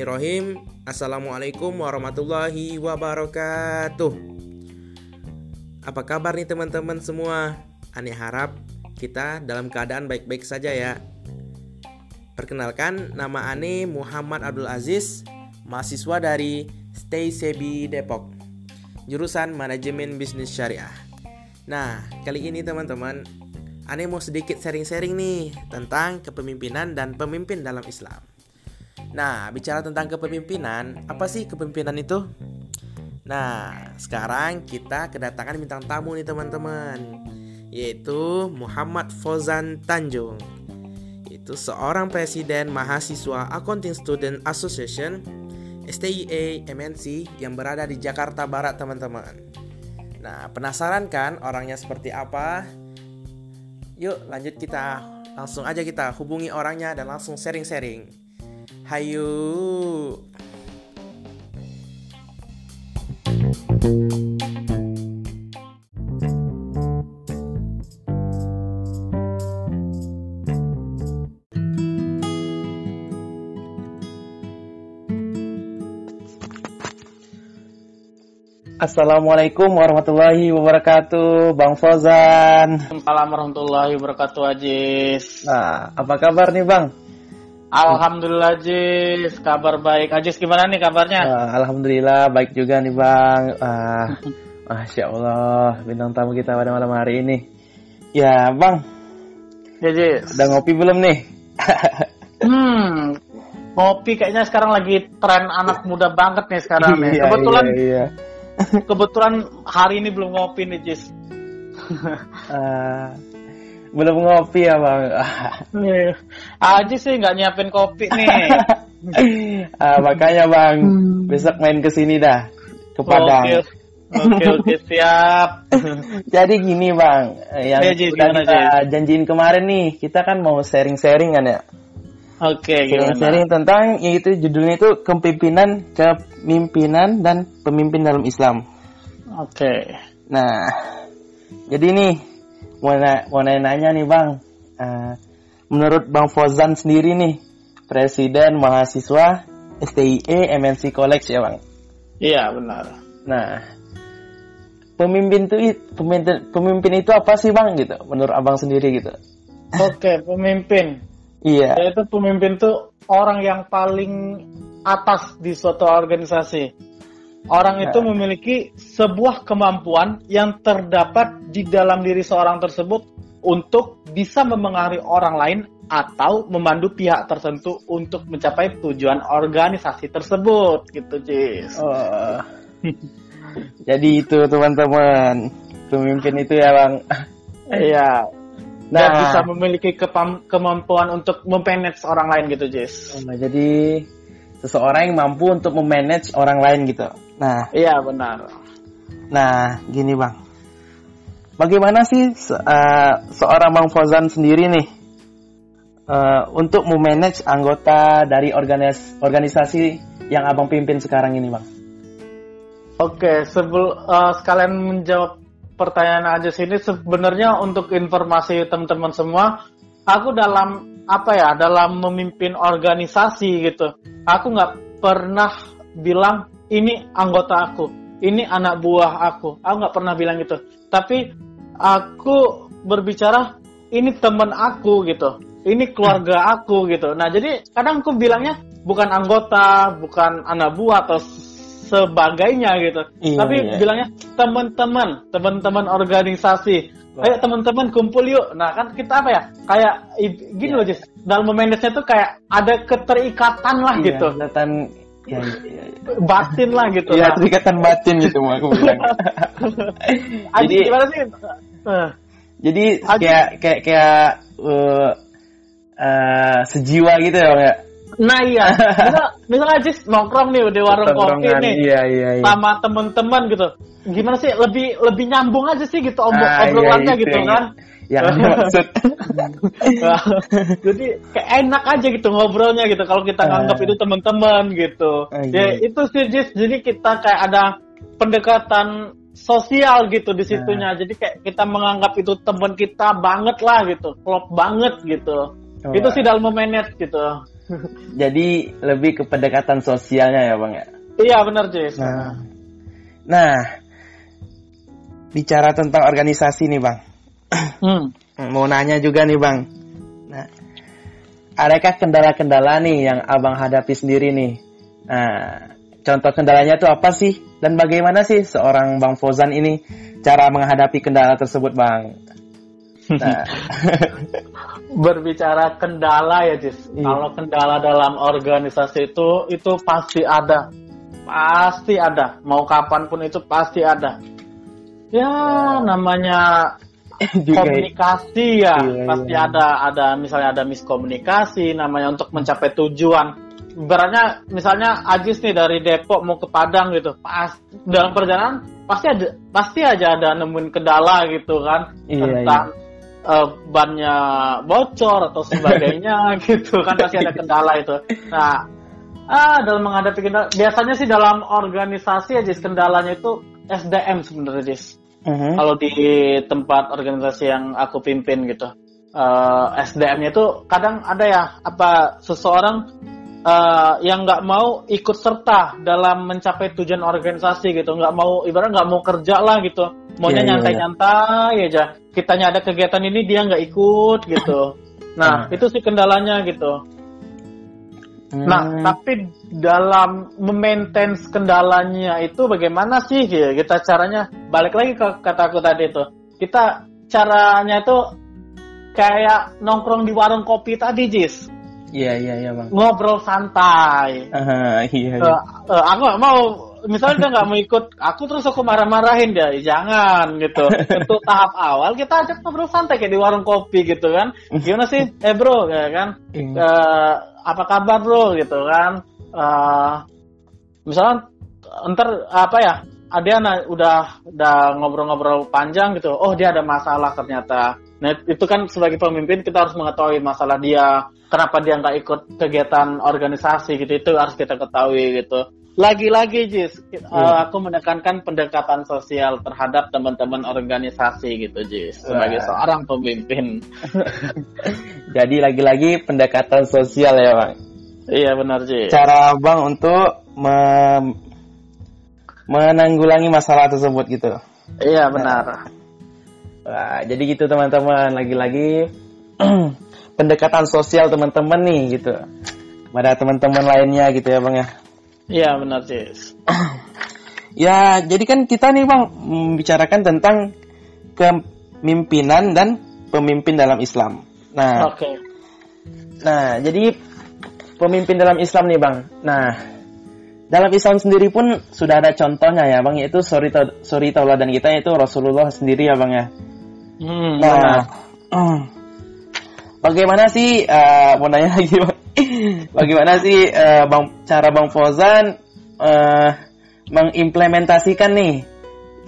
Bismillahirrahmanirrahim. Assalamualaikum warahmatullahi wabarakatuh. Apa kabar nih teman-teman semua? Aneh harap kita dalam keadaan baik-baik saja ya. Perkenalkan, nama Ane Muhammad Abdul Aziz, mahasiswa dari Stay Sebi Depok, jurusan Manajemen Bisnis Syariah. Nah, kali ini teman-teman, Ane mau sedikit sharing-sharing nih tentang kepemimpinan dan pemimpin dalam Islam. Nah, bicara tentang kepemimpinan, apa sih kepemimpinan itu? Nah, sekarang kita kedatangan bintang tamu nih teman-teman, yaitu Muhammad Fozan Tanjung. Itu seorang presiden mahasiswa Accounting Student Association STIA MNC yang berada di Jakarta Barat teman-teman. Nah, penasaran kan orangnya seperti apa? Yuk lanjut kita langsung aja kita hubungi orangnya dan langsung sharing-sharing. Hayu. Assalamualaikum warahmatullahi wabarakatuh, Bang Fozan. Assalamualaikum warahmatullahi wabarakatuh, Ajis. Nah, apa kabar nih, Bang? Alhamdulillah Jis, kabar baik. Ajis gimana nih kabarnya? Uh, Alhamdulillah baik juga nih Bang. Uh, Masya Allah, bintang tamu kita pada malam hari ini. Ya Bang, ya Jis. Udah ngopi belum nih? hmm, ngopi kayaknya sekarang lagi tren anak muda banget nih sekarang nih. Iya, kebetulan, iya, iya. kebetulan hari ini belum ngopi nih Jis. uh, belum ngopi ya bang aja sih nggak nyiapin kopi nih ah, makanya bang hmm. besok main ke sini dah ke Padang oke oke, oke siap jadi gini bang yang ya, udah kita janjiin kemarin nih kita kan mau sharing-sharing kan ya Oke, okay, sharing tentang yaitu judulnya itu kepemimpinan, kepemimpinan dan pemimpin dalam Islam. Oke. Okay. Nah, jadi nih mau, na mau nanya nih bang, uh, menurut bang Fozan sendiri nih, presiden mahasiswa STIE MNC College ya bang? Iya benar. Nah, pemimpin itu pemimpin, pemimpin itu apa sih bang gitu? Menurut abang sendiri gitu? Oke, pemimpin. Iya. Yaitu pemimpin itu orang yang paling atas di suatu organisasi. Orang itu nah. memiliki sebuah kemampuan yang terdapat di dalam diri seorang tersebut untuk bisa memengaruhi orang lain atau memandu pihak tertentu untuk mencapai tujuan organisasi tersebut gitu Jis. Oh. Jadi itu teman-teman pemimpin itu ya bang. Iya. Nah, Dan bisa memiliki kemampuan untuk memanage orang lain gitu Jis. Oh, jadi seseorang yang mampu untuk memanage orang lain gitu. Nah, iya benar. Nah, gini bang, bagaimana sih se uh, seorang bang Fozan sendiri nih uh, untuk memanage anggota dari organis organisasi yang abang pimpin sekarang ini bang? Oke, sebelum uh, sekalian menjawab pertanyaan aja sini sebenarnya untuk informasi teman-teman semua, aku dalam apa ya dalam memimpin organisasi gitu, aku nggak pernah bilang ini anggota aku, ini anak buah aku. Aku nggak pernah bilang gitu. Tapi aku berbicara ini teman aku gitu, ini keluarga aku gitu. Nah jadi kadang aku bilangnya bukan anggota, bukan anak buah atau sebagainya gitu. Iya, Tapi iya. bilangnya teman-teman, teman-teman organisasi. Ayo teman-teman kumpul yuk. Nah kan kita apa ya? Kayak gini iya. loh Jis. Dalam memanage tuh kayak ada keterikatan lah iya, gitu. Keterikatan ya, ya, ya. batin lah gitu ya terikatan batin gitu mau aku bilang. Jadi gimana sih? Jadi kayak kayak kayak uh, uh, sejiwa gitu ya ya Nah iya, misal, misal aja nongkrong nih di warung kopi nih, iya, iya, iya. sama temen-temen gitu. Gimana sih lebih lebih nyambung aja sih gitu om ah, obrolannya iya, gitu iya. kan? yang maksud. Jadi kayak enak aja gitu ngobrolnya gitu kalau kita nganggap uh, itu teman-teman gitu. Uh, ya itu sih Jis. Jadi kita kayak ada pendekatan sosial gitu di situnya. Uh, Jadi kayak kita menganggap itu teman kita banget lah gitu, klop banget gitu. Oh, itu sih dalam memanage gitu. Jadi lebih ke pendekatan sosialnya ya bang ya. Iya benar Jis. Nah, nah bicara tentang organisasi nih bang. Hmm. Mau nanya juga nih bang. Nah, adakah kendala-kendala nih yang abang hadapi sendiri nih? Nah, contoh kendalanya itu apa sih? Dan bagaimana sih seorang bang Fozan ini cara menghadapi kendala tersebut bang? Nah. Berbicara kendala ya Jis. Iya. Kalau kendala dalam organisasi itu itu pasti ada. Pasti ada. Mau kapan pun itu pasti ada. Ya, ya. namanya komunikasi ya iya, pasti iya. ada ada misalnya ada miskomunikasi namanya untuk mencapai tujuan Beratnya misalnya Ajis nih dari Depok mau ke Padang gitu pas dalam perjalanan pasti ada pasti aja ada nemuin kendala gitu kan iya, tentang iya. Uh, bannya bocor atau sebagainya gitu. Kan pasti ada kendala itu. Nah ah dalam menghadapi kendala biasanya sih dalam organisasi aja kendalanya itu SDM sebenarnya Jis. Uh-huh. kalau di tempat organisasi yang aku pimpin gitu. Uh, eh, SDM-nya itu kadang ada ya apa seseorang uh, yang nggak mau ikut serta dalam mencapai tujuan organisasi gitu nggak mau ibarat nggak mau kerja lah gitu maunya yeah, iya, nyantai-nyantai yeah, aja kitanya ada kegiatan ini dia nggak ikut gitu nah uh. itu sih kendalanya gitu Nah, hmm. tapi dalam memaintain kendalanya itu bagaimana sih gitu? kita caranya? Balik lagi ke kataku tadi itu. Kita caranya itu kayak nongkrong di warung kopi tadi, Jis. Iya, iya, iya, Bang. Ngobrol santai. Uh, iya, iya. Uh, uh, aku gak mau misalnya dia nggak mau ikut aku terus aku marah-marahin dia jangan gitu. Untuk tahap awal kita ajak ngobrol santai kayak di warung kopi gitu kan. Gimana sih? Eh bro ya kan. Uh, apa kabar bro? gitu kan. Uh, misalnya ntar apa ya Adiana udah udah ngobrol-ngobrol panjang gitu. Oh dia ada masalah ternyata nah itu kan sebagai pemimpin kita harus mengetahui masalah dia kenapa dia nggak ikut kegiatan organisasi gitu itu harus kita ketahui gitu lagi-lagi Jis uh, aku menekankan pendekatan sosial terhadap teman-teman organisasi gitu Jis sebagai seorang pemimpin Jadi lagi-lagi pendekatan sosial ya bang. Iya benar sih. Cara bang untuk me menanggulangi masalah tersebut gitu. Iya benar. Nah, jadi gitu teman-teman. Lagi-lagi pendekatan sosial teman-teman nih gitu. Pada teman-teman lainnya gitu ya bang ya. Iya benar sih. ya jadi kan kita nih bang membicarakan tentang kepemimpinan dan pemimpin dalam Islam. Nah, okay. nah jadi pemimpin dalam Islam nih bang. Nah, dalam Islam sendiri pun sudah ada contohnya ya bang, yaitu suri suri tauladan kita yaitu Rasulullah sendiri ya bang ya. Hmm, nah, hmm. bagaimana sih uh, mau nanya lagi bang? bagaimana sih uh, bang cara bang Fozan uh, mengimplementasikan nih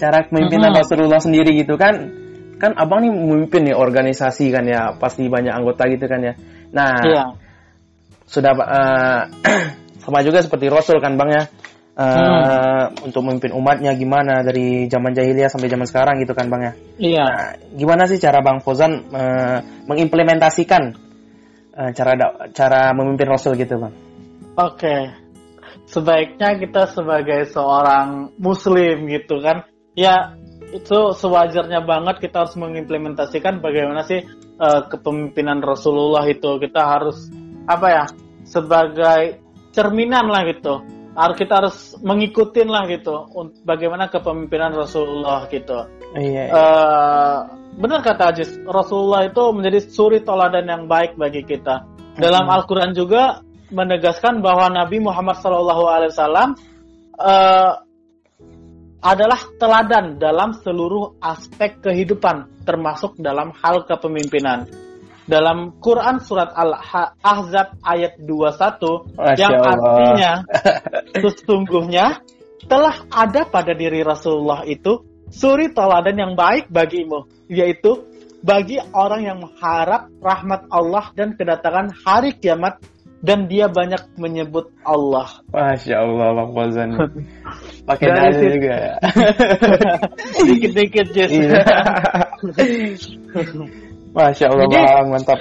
cara kepemimpinan hmm. Rasulullah sendiri gitu kan? kan abang nih memimpin nih organisasi kan ya pasti banyak anggota gitu kan ya nah iya. sudah uh, sama juga seperti Rasul kan bang ya uh, hmm. untuk memimpin umatnya gimana dari zaman jahiliyah sampai zaman sekarang gitu kan bang ya? Iya. Nah, gimana sih cara bang Fozan uh, mengimplementasikan uh, cara cara memimpin Rasul gitu bang? Oke. Okay. sebaiknya kita sebagai seorang muslim gitu kan ya itu sewajarnya banget kita harus mengimplementasikan bagaimana sih uh, kepemimpinan Rasulullah itu. Kita harus apa ya sebagai cerminan lah gitu harus kita harus mengikutin lah gitu bagaimana kepemimpinan Rasulullah gitu. Iya. iya. Uh, benar kata Ajis Rasulullah itu menjadi suri toladan yang baik bagi kita. Dalam hmm. Al-Quran juga menegaskan bahwa Nabi Muhammad SAW uh, adalah teladan dalam seluruh aspek kehidupan, termasuk dalam hal kepemimpinan. Dalam Quran surat Al-Ahzab ayat 21 Masya yang Allah. artinya sesungguhnya telah ada pada diri Rasulullah itu suri teladan yang baik bagimu, yaitu bagi orang yang mengharap rahmat Allah dan kedatangan hari kiamat dan dia banyak menyebut Allah. Masya Allah, Bang Fozan. Pakai dalil juga ya. Dikit-dikit, Jess. Masya Allah Jadi- bang, mantap.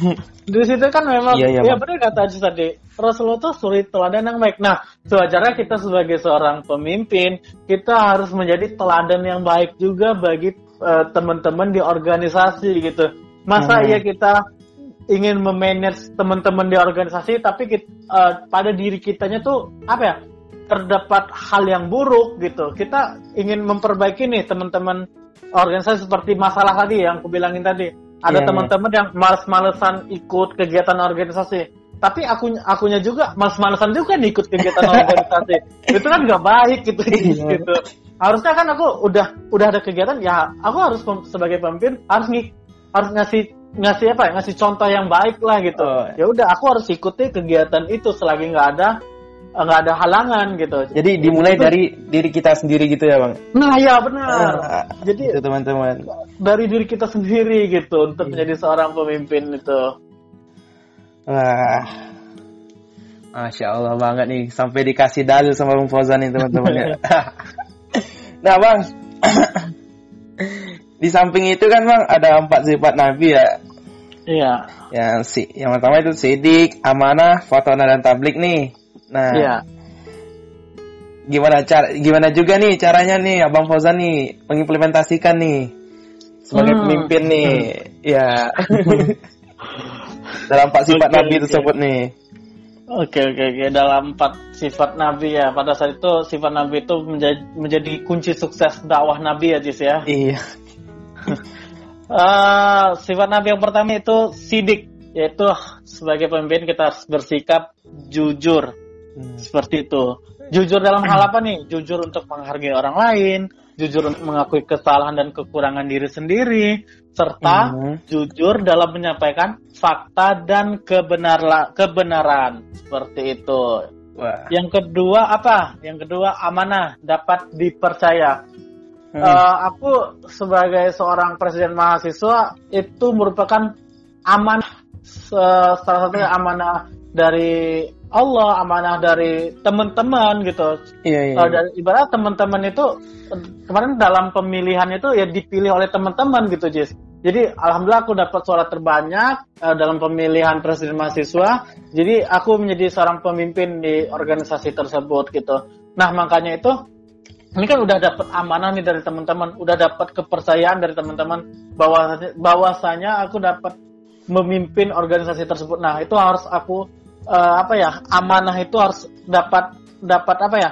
Di situ kan memang Iya, iya, ya Bang. benar kata Ajis tadi. Rasulullah tuh suri teladan yang baik. Nah, sewajarnya kita sebagai seorang pemimpin, kita harus menjadi teladan yang baik juga bagi eh, teman-teman di organisasi gitu. Masa Hmm. iya kita ingin memanage teman-teman di organisasi tapi kit- eh, pada diri kitanya tuh apa ya? terdapat hal yang buruk gitu. Kita ingin memperbaiki nih teman-teman organisasi seperti masalah tadi yang aku bilangin tadi. Ada Iya, teman-teman yang males-malesan ikut kegiatan organisasi. Tapi aku akunya juga males-malesan juga nih ikut kegiatan organisasi. Itu kan nggak baik gitu Iya. gitu. Harusnya kan aku udah udah ada kegiatan ya aku harus pem- sebagai pemimpin harus ng- harus ngasih ngasih apa ya ngasih contoh yang baik lah gitu. Oh. Ya udah aku harus ikuti kegiatan itu selagi nggak ada nggak ada halangan gitu. Jadi dimulai Itu- dari diri kita sendiri gitu ya bang. Nah ya benar. Ah, Jadi itu teman-teman. dari diri kita sendiri gitu untuk menjadi seorang pemimpin itu. Wah. Masya Allah banget nih sampai dikasih dalil sama Bang Fauzan nih teman-teman ya. nah bang, di samping itu kan bang ada empat sifat Nabi ya. Iya. Yang si, yang pertama itu sidik, amanah, fatona dan tablik nih. Nah, Iya. gimana cara, gimana juga nih caranya nih Abang Fauzan nih mengimplementasikan nih sebagai Hmm. pemimpin nih, ya. Dalam empat sifat Oke, Nabi oke. tersebut nih. Oke oke oke dalam empat sifat Nabi ya pada saat itu sifat Nabi itu menjadi, menjadi kunci sukses dakwah Nabi ya Jis ya. Iya. Eh, sifat Nabi yang pertama itu sidik yaitu sebagai pemimpin kita harus bersikap jujur seperti itu. Jujur dalam hal apa nih? Jujur untuk menghargai orang lain, jujur untuk mengakui kesalahan dan kekurangan diri sendiri, serta Mhm. jujur dalam menyampaikan fakta dan kebenar kebenaran seperti itu. Wah. Yang kedua apa? Yang kedua amanah, dapat dipercaya. Hmm. Eh, aku sebagai seorang presiden mahasiswa itu merupakan amanah salah satunya amanah dari Allah, amanah dari teman-teman gitu. Iya iya. Eh, dari ibarat teman-teman itu kemarin dalam pemilihan itu ya dipilih oleh teman-teman gitu, Jis. Jadi alhamdulillah aku dapat suara terbanyak eh, dalam pemilihan presiden mahasiswa. Jadi aku menjadi seorang pemimpin di organisasi tersebut gitu. Nah makanya itu ini kan udah dapat amanah nih dari teman-teman, udah dapat kepercayaan dari teman-teman bahwa bahwasanya aku dapat memimpin organisasi tersebut. Nah itu harus aku eh, apa ya amanah itu harus dapat dapat apa ya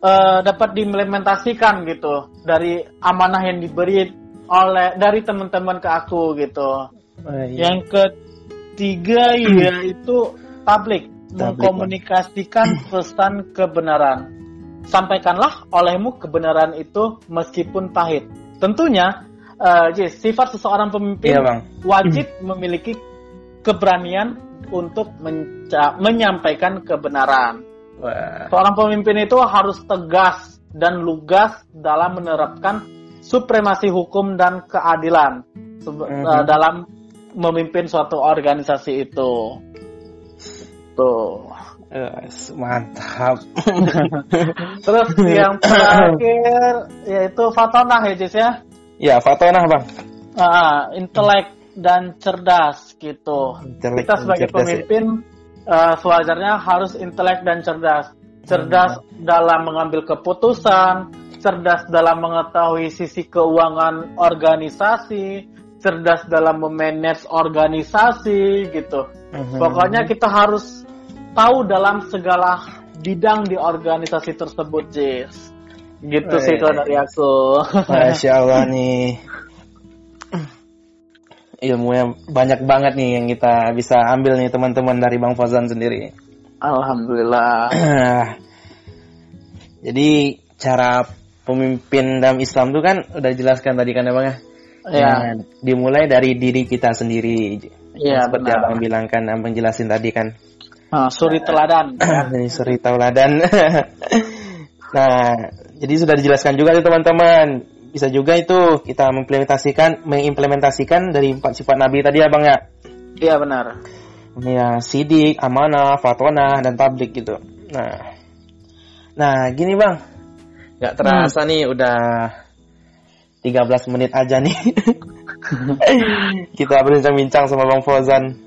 eh, dapat diimplementasikan gitu dari amanah yang diberi oleh dari teman-teman ke aku gitu. Wah, iya. Yang ketiga yaitu publik mengkomunikasikan pesan kebenaran. Sampaikanlah olehmu kebenaran itu meskipun pahit. Tentunya Jis, sifat seseorang pemimpin Iya, Bang. wajib memiliki keberanian untuk menyampaikan kebenaran. Wah. Seorang pemimpin itu harus tegas dan lugas dalam menerapkan supremasi hukum dan keadilan Mhm. eh, dalam memimpin suatu organisasi itu. Tuh. Eh, mantap. Terus yang terakhir yaitu fatonah ya Jis ya. ya, Fatonah, Bang. Ah, intelek dan cerdas gitu. Intelek Kita sebagai ya. pemimpin eh, sewajarnya harus intelek dan cerdas. Cerdas dalam mengambil keputusan, cerdas dalam mengetahui sisi keuangan organisasi, cerdas dalam memanage organisasi gitu. Mhm. Pokoknya kita harus tahu dalam segala bidang di organisasi tersebut, Jis. Gitu sih Weh. kalau dari aku. Masya Allah nih. Ilmu yang banyak banget nih yang kita bisa ambil nih teman-teman dari Bang Fauzan sendiri. Alhamdulillah. Jadi cara pemimpin dalam Islam itu kan udah dijelaskan tadi kan ya Bang ya? Ya, Nah, dimulai dari diri kita sendiri. iya Seperti benar. Abang bilang kan, Abang jelasin tadi kan. Ah, suri teladan. Ini suri tauladan. nah, jadi sudah dijelaskan juga nih teman-teman. Bisa juga itu kita mengimplementasikan mengimplementasikan dari empat sifat Nabi tadi ya Bang ya. Iya benar. Ya, sidik, amanah, fatona, dan tablik gitu. Nah, nah gini bang, nggak terasa nih udah 13 menit aja nih. Kita berbincang-bincang sama Bang Fauzan.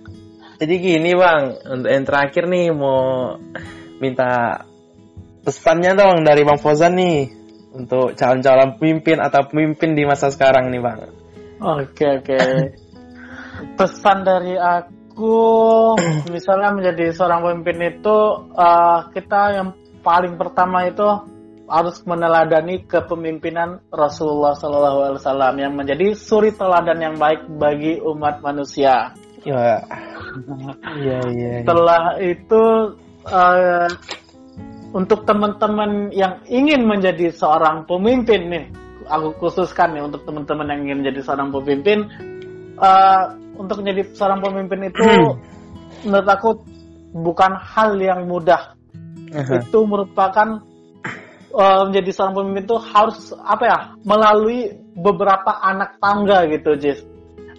Jadi gini Bang, untuk yang terakhir nih mau minta pesannya dong dari Bang Fauzan nih untuk calon-calon pemimpin atau pemimpin di masa sekarang nih Bang. Oke oke. Pesan dari aku, misalnya menjadi seorang pemimpin itu uh, kita yang paling pertama itu harus meneladani kepemimpinan Rasulullah SAW yang menjadi suri teladan yang baik bagi umat manusia. Ya. Iya iya. Setelah itu uh, untuk teman-teman yang ingin menjadi seorang pemimpin nih, aku khususkan nih untuk teman-teman yang ingin menjadi seorang pemimpin, uh, untuk menjadi seorang pemimpin itu menurut aku bukan hal yang mudah. Uh-huh. Itu merupakan uh, menjadi seorang pemimpin itu harus apa ya melalui beberapa anak tangga gitu, Jis.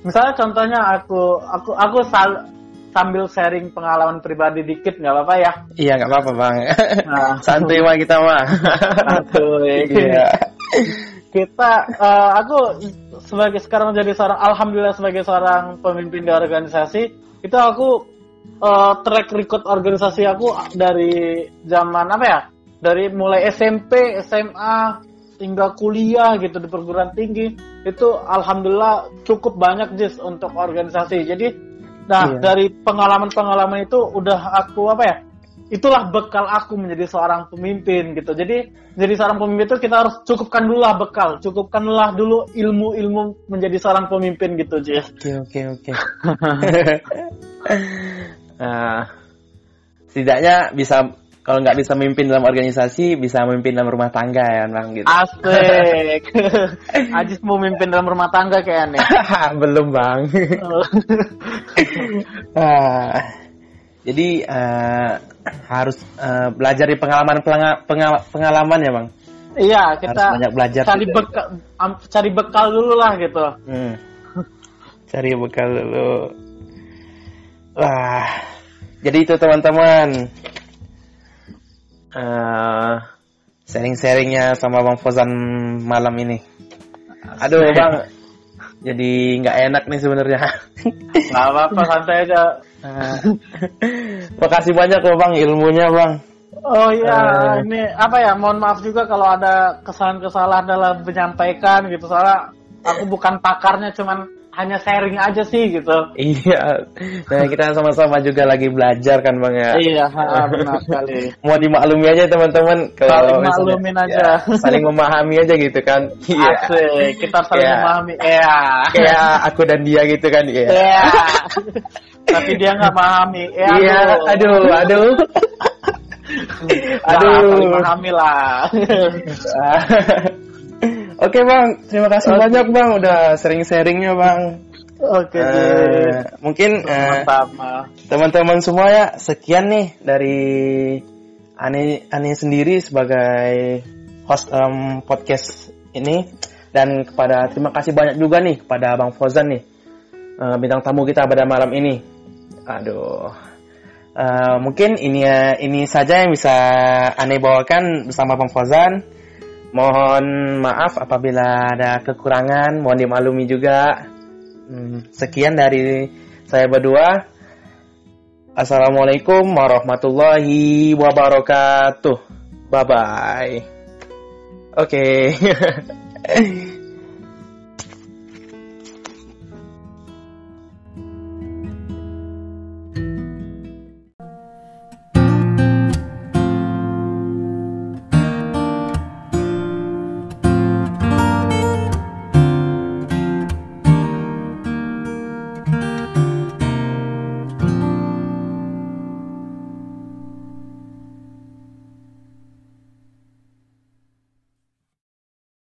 Misalnya contohnya aku aku aku sal sambil sharing pengalaman pribadi dikit nggak apa-apa ya? Iya nggak apa-apa bang. Nah. Santai mah kita mah. Santuy. Iya. kita, uh, aku sebagai sekarang menjadi seorang, alhamdulillah sebagai seorang pemimpin di organisasi, itu aku uh, track record organisasi aku dari zaman apa ya? Dari mulai SMP, SMA, hingga kuliah gitu di perguruan tinggi itu alhamdulillah cukup banyak jis untuk organisasi jadi Nah, iya. dari pengalaman-pengalaman itu udah aku apa ya? Itulah bekal aku menjadi seorang pemimpin gitu. Jadi jadi seorang pemimpin itu kita harus cukupkan dulu lah bekal, cukupkanlah dulu ilmu-ilmu menjadi seorang pemimpin gitu, Jess. Oke, oke, oke. Nah, setidaknya bisa kalau nggak bisa memimpin dalam organisasi, bisa memimpin dalam rumah tangga ya, Bang gitu. Asik. Ajis mau memimpin dalam rumah tangga kayaknya. Belum, Bang. uh, jadi uh, harus uh, belajar di pengalaman pengal pengalaman ya, Bang. Iya, kita harus banyak belajar. Cari bekal, cari bekal dulu lah gitu. Hmm. Cari bekal dulu. Wah. Jadi itu teman-teman uh, sharing-sharingnya sama Bang Fozan malam ini. Aduh Bang, jadi nggak enak nih sebenarnya. Nggak apa-apa, santai aja. Uh, makasih banyak loh Bang ilmunya Bang. Oh iya, uh, ini apa ya? Mohon maaf juga kalau ada kesalahan-kesalahan dalam menyampaikan gitu. Soalnya aku bukan pakarnya, cuman hanya sharing aja sih gitu. Iya. Nah, kita sama-sama juga lagi belajar kan Bang ya. Iya, benar sekali. Mau dimaklumi aja teman-teman kalau saling maklumin aja. Ya, saling memahami aja gitu kan. Iya. Asik, kita saling ya. memahami. Iya. Kayak aku dan dia gitu kan. Iya. Iya. Tapi dia nggak memahami. Ya, iya, aduh, aduh. aduh, saling memahami lah. Oke bang, terima kasih okay. banyak bang udah sering-sharingnya bang. Oke. Okay, uh, mungkin uh, teman-teman semua ya sekian nih dari Ani Ani sendiri sebagai host um, podcast ini dan kepada terima kasih banyak juga nih kepada Bang Fozan nih uh, bintang tamu kita pada malam ini. Aduh. Uh, mungkin ini ini saja yang bisa Ani bawakan bersama Bang Fozan. Mohon maaf apabila ada kekurangan, mohon dimaklumi juga. Hmm, sekian dari saya berdua. Assalamualaikum warahmatullahi wabarakatuh. Bye bye. Oke. Okay.